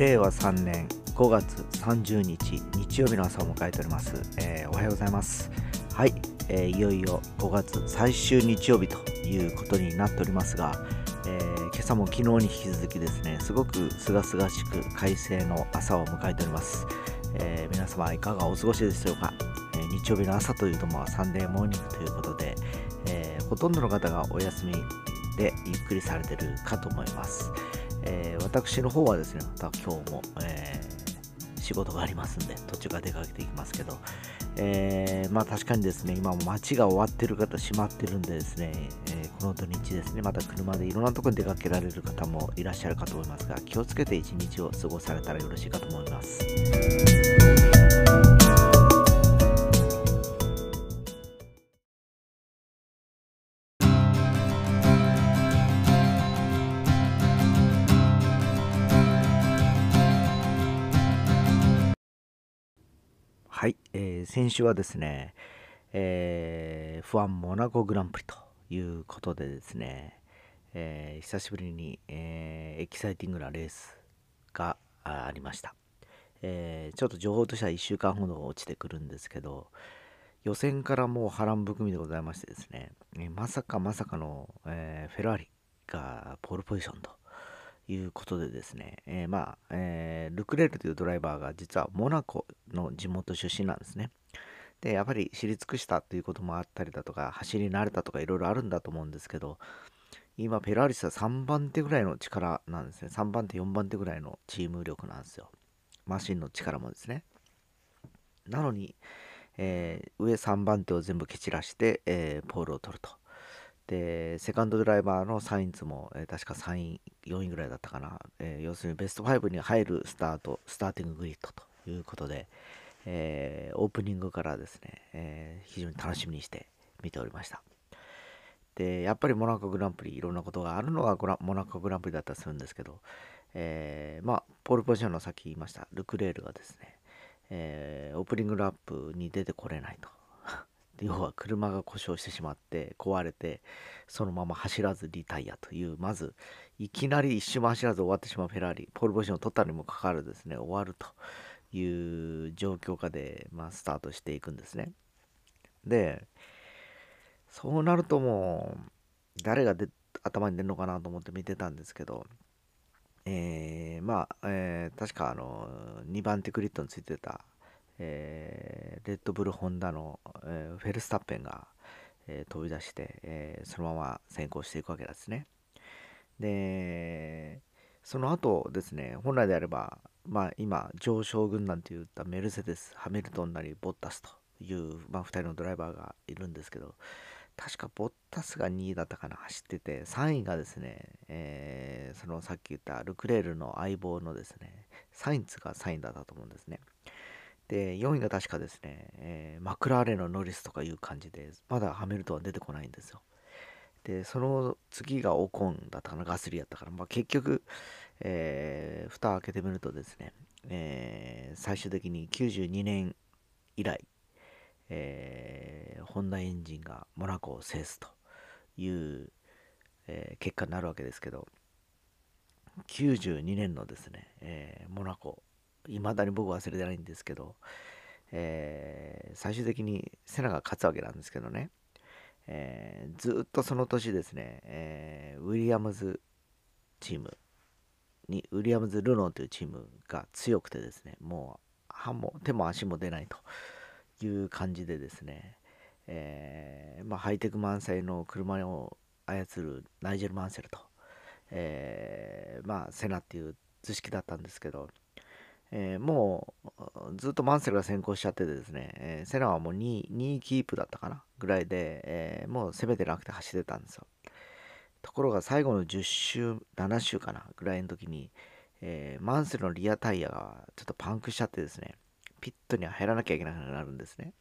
令和3年5月30日日曜日の朝を迎えております、えーおはようございます。はい、えーいよいよ5月最終日曜日ということになっておりますが、えー今朝も昨日に引き続きですねすごく清々しく快晴の朝を迎えております、え皆様いかがお過ごしでしょうか、え日曜日の朝というとまあサンデーモーニングということで、えほとんどの方がお休みでゆっくりされてるかと思います、えー私の方はですねまた今日も、えー仕事がありますんで途中から出かけていきますけど、えーまあ確かにですね今も街が終わってる方閉まってるんでですね、えこの土日ですねまた車でいろんなとこに出かけられる方もいらっしゃるかと思いますが気をつけて一日を過ごされたらよろしいかと思います。はい、えー先週はですね、えー、F1 モナコグランプリということでですね、えー久しぶりに、えーエキサイティングなレースがありました、えーちょっと情報としては1週間ほど落ちてくるんですけど予選からもう波乱含みでございましてですね、えまさかまさかの、えフェラーリがポールポジションということでですね、えーまあ、えールクレールというドライバーが実はモナコの地元出身なんですね。で、やっぱり知り尽くしたということもあったりだとか、走り慣れたとかいろいろあるんだと思うんですけど、今、ペラーリスは3番手ぐらいの力なんですね。3番手、4番手ぐらいのチーム力なんですよ。マシンの力もですね。なのに、えー上3番手を全部蹴散らして、えーポールを取ると。で、セカンドドライバーのサインズも、えー確か3位、4位ぐらいだったかな。えー要するにベスト5に入るスタート、スターティンググリッドということで、えーオープニングからですね、え非常に楽しみにして見ておりました。で、やっぱりモナコグランプリ、いろんなことがあるのがグラモナコグランプリだったりするんですけど、えまあ、ポールポジションのさっき言いました、ルクレールがですね、えーオープニングラップに出てこれないと。要は車が故障してしまって壊れてそのまま走らずリタイアというまずいきなり一周も走らず終わってしまうフェラーリ。ポールポジションを取ったにもかかわらずですね終わるという状況下で、まあ、スタートしていくんですね。でそうなるともう誰がで頭に出るのかなと思って見てたんですけどえーまあ、えー確かあの2番手グリッドについてたえーレッドブルホンダの、えーフェルスタッペンが、えー飛び出して、えそのまま先行していくわけですね。で、その後ですね、本来であれば、まあ、今、上昇軍団といったメルセデス、ハミルトンなりボッタスという、まあ、2人のドライバーがいるんですけど、確かボッタスが2位だったかな、走ってて、3位がですね、えーそのさっき言ったルクレールの相棒のですね、サインツが3位だったと思うんですね。で、4位が確かですね、えーマクラーレンのノリスとかいう感じで、まだハミルトンは出てこないんですよ。で、その次がオコンだったかな、ガスリーだったから、まあ、結局、えー蓋開けてみるとですね、えー最終的に92年以来、えーホンダエンジンがモナコを制すという、えー結果になるわけですけど、92年のですね、えーモナコ、いまだに僕忘れてないんですけど、えー最終的にセナが勝つわけなんですけどね、えーずっとその年ですね、えーウィリアムズチームに、ウィリアムズ・ルノーというチームが強くてですね、もう歯も手も足も出ないという感じでですね、えーまあ、ハイテク満載の車を操るナイジェル・マンセルと、えーまあ、セナっていう図式だったんですけど、えーもうずっとマンセルが先行しちゃっててですね、えーセナはもう 2, 2位キープだったかなぐらいで、えーもう攻めてなくて走ってたんですよ。ところが最後の10周、7周かなぐらいの時に、えーマンセルのリアタイヤがちょっとパンクしちゃってですね、ピットには入らなきゃいけなくなるんですね。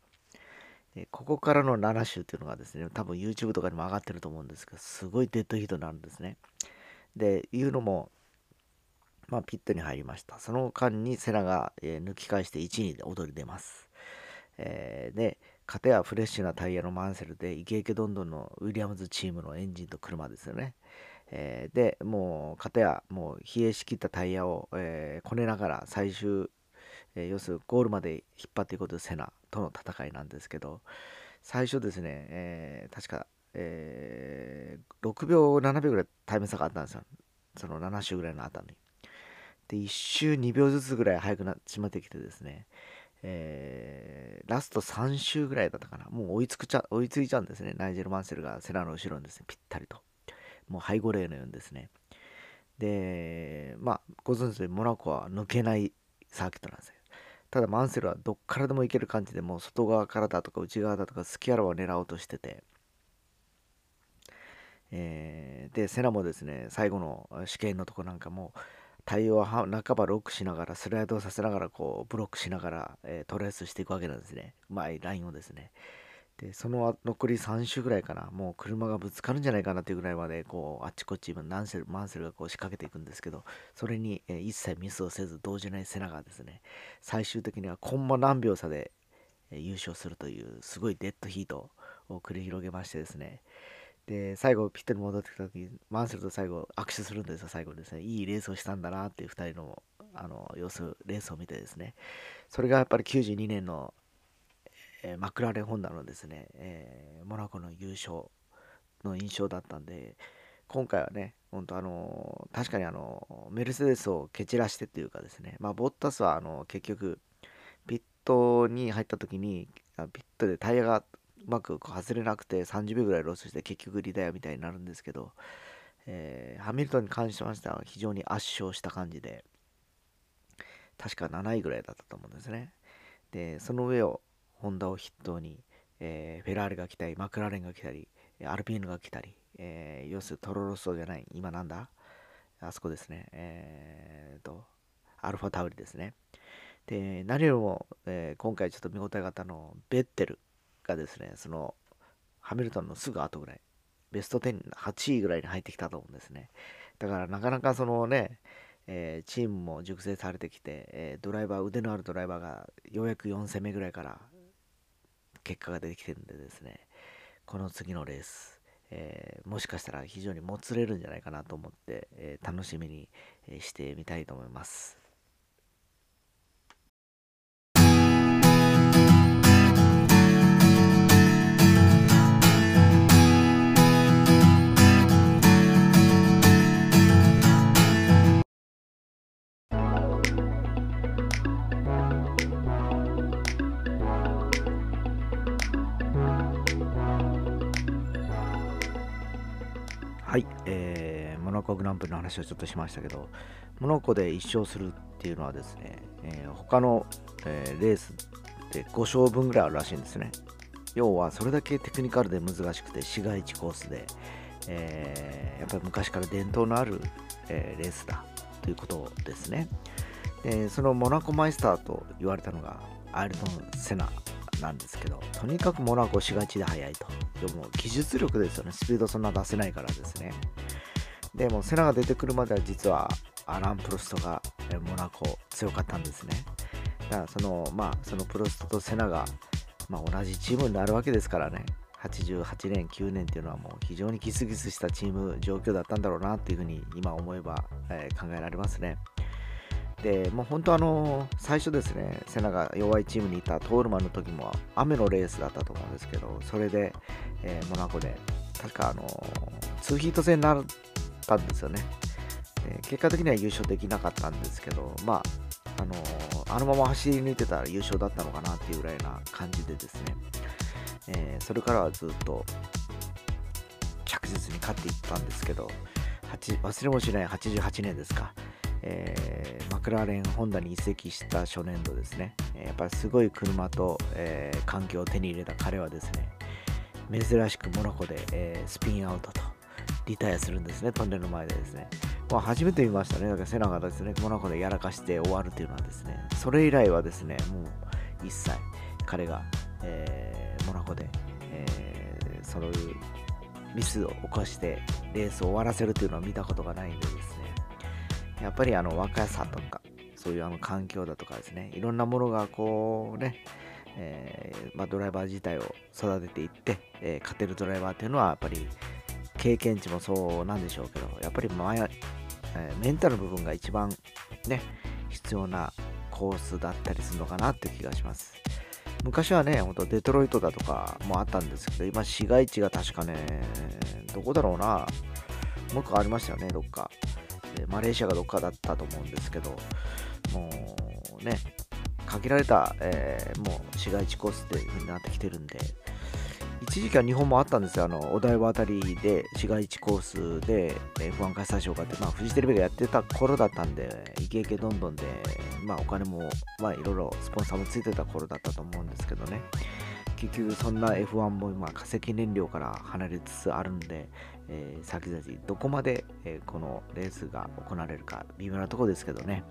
でここからの7周っていうのがですね、多分 YouTube とかにも上がってると思うんですけど、すごいデッドヒートになるんですね。で、いうのも、まあ、ピットに入りました。その間にセナが、えー抜き返して1位で踊り出ます。えーで、片やフレッシュなタイヤのマンセルでイケイケどんどんのウィリアムズチームのエンジンと車ですよね。えー、でもう片やもう冷えしきったタイヤを、えー、こねながら最終、えー、要するにゴールまで引っ張っていくことでセナとの戦いなんですけど最初ですね、えー、確か、えー、6秒7秒ぐらいタイム差があったんですよその7周ぐらいの後にで1周2秒ずつぐらい速くなってしまってきてですねえー、ラスト3周ぐらいだったかな。もう追いつくちゃ追いついちゃうんですね。ナイジェル・マンセルがセナの後ろにですね、ぴったりと。もう背後霊のようにですね。で、まあ、ご存知でモナコは抜けないサーキットなんですよ。ただマンセルはどっからでも行ける感じでもう外側からだとか内側だとかスキャラを狙おうとしてて、えー、でセナもですね最後の試験のとこなんかも対応は半ばロックしながらスライドさせながらこうブロックしながら、えー、トレースしていくわけなんですね。うまいラインをですね。でその残り3周ぐらいかな。もう車がぶつかるんじゃないかなっていうぐらいまでこうあっちこっちナンセルマンセルがこう仕掛けていくんですけどそれに、えー、一切ミスをせず動じないセナがですね。最終的にはコンマ何秒差で、えー、優勝するというすごいデッドヒートを繰り広げましてですね。で最後ピットに戻ってきた時マンセルと最後握手するんですよ最後ですね。いいレースをしたんだなっていう2人のあの様子レースを見てですね。それがやっぱり92年のえー、マクラーレン・ホンダのですね、えー、モナコの優勝の印象だったんで、今回はね、本当あのー、確かにあのメルセデスを蹴散らしてっていうかですね、まあ、ボッタスはあの結局、ピットに入った時に、ピットでタイヤがうまく外れなくて30秒ぐらいロスして結局リタイアみたいになるんですけど、えー、ハミルトンに関しましては非常に圧勝した感じで、確か7位ぐらいだったと思うんですね。で、その上をホンダを筆頭に、えー、フェラーリが来たり、マクラーレンが来たり、アルピーヌが来たり、えー、要するにトロロッソじゃない、今なんだあそこですね、えーと、アルファタウリですね。で、何よりも、えー、今回ちょっと見応えがあったの、ベッテルがですね、その、ハミルトンのすぐ後ぐらい、ベスト10、8位ぐらいに入ってきたと思うんですね。だからなかなかそのね、えー、チームも熟成されてきて、えー、ドライバー、腕のあるドライバーがようやく4戦目ぐらいから結果が出てきてるんでですね、この次のレース、えー、もしかしたら非常にもつれるんじゃないかなと思って、え、楽しみにしてみたいと思います。はい、えー、モナコグランプリの話をちょっとしましたけど、モナコで1勝するっていうのはですね、えー、他の、えー、レースで5勝分ぐらいあるらしいんですね。要は、それだけテクニカルで難しくて、市街地コースで、えー、やっぱり昔から伝統のある、えレースだということですね。で、そのモナコマイスターと言われたのが、アイルトン・セナなんですけど、とにかくモナコ市街地で速いと。でも技術力ですよね。スピードそんな出せないからですね。でもセナが出てくるまでは実はアラン・プロストがモナコ強かったんですね。だからその、まあ、そのプロストとセナが、まあ、同じチームになるわけですからね。88年、9年っていうのはもう非常にギスギスしたチーム状況だったんだろうなっていうふうに今思えば、えー、考えられますね。で、もう本当あの、最初ですね、セナが弱いチームにいたトールマンの時も雨のレースだったと思うんですけど、それで、えー、モナコで、確かあの、2ヒート制になったんですよね。結果的には優勝できなかったんですけど、まあ、あのあのまま走り抜いてたら優勝だったのかなっていうぐらいな感じでですね、えー、それからはずっと着実に勝っていったんですけど、忘れもしない88年ですか。えー、マクラーレン・ホンダに移籍した初年度ですね、やっぱりすごい車と、えー、環境を手に入れた彼はですね、珍しくモナコで、えー、スピンアウトとリタイアするんですね、トンネルの前でですね。まあ、初めて見ましたね、だからセナがですね、モナコでやらかして終わるというのはですね、それ以来はですね、もう一切彼が、えー、モナコで、えー、そういうミスを犯してレースを終わらせるというのは見たことがないんでですね、やっぱりあの若さとか、そういうあの環境だとかですね、いろんなものがこうね、えー、まあ、ドライバー自体を育てていって、えー、勝てるドライバーっていうのはやっぱり経験値もそうなんでしょうけど、やっぱり前、えー、メンタル部分が一番ね、必要なコースだったりするのかなって気がします。昔はね、ほんとデトロイトだとかもあったんですけど、今市街地が確かね、どこだろうな、もう一個ありましたよね、どっか。でマレーシアがどっかだったと思うんですけど、もうね、限られた、えー、もう市街地コースってになってきてるんで、一時期は日本もあったんですよ、あのお台場あたりで市街地コースで F1 開催しようかって、まあ、フジテレビがやってた頃だったんで、イケイケどんどんで、まあ、お金も、まあ、いろいろスポンサーもついてた頃だったと思うんですけどね、結局そんな F1 も今化石燃料から離れつつあるんで、えー、先々どこまで、えー、このレースが行われるか微妙なところですけどね。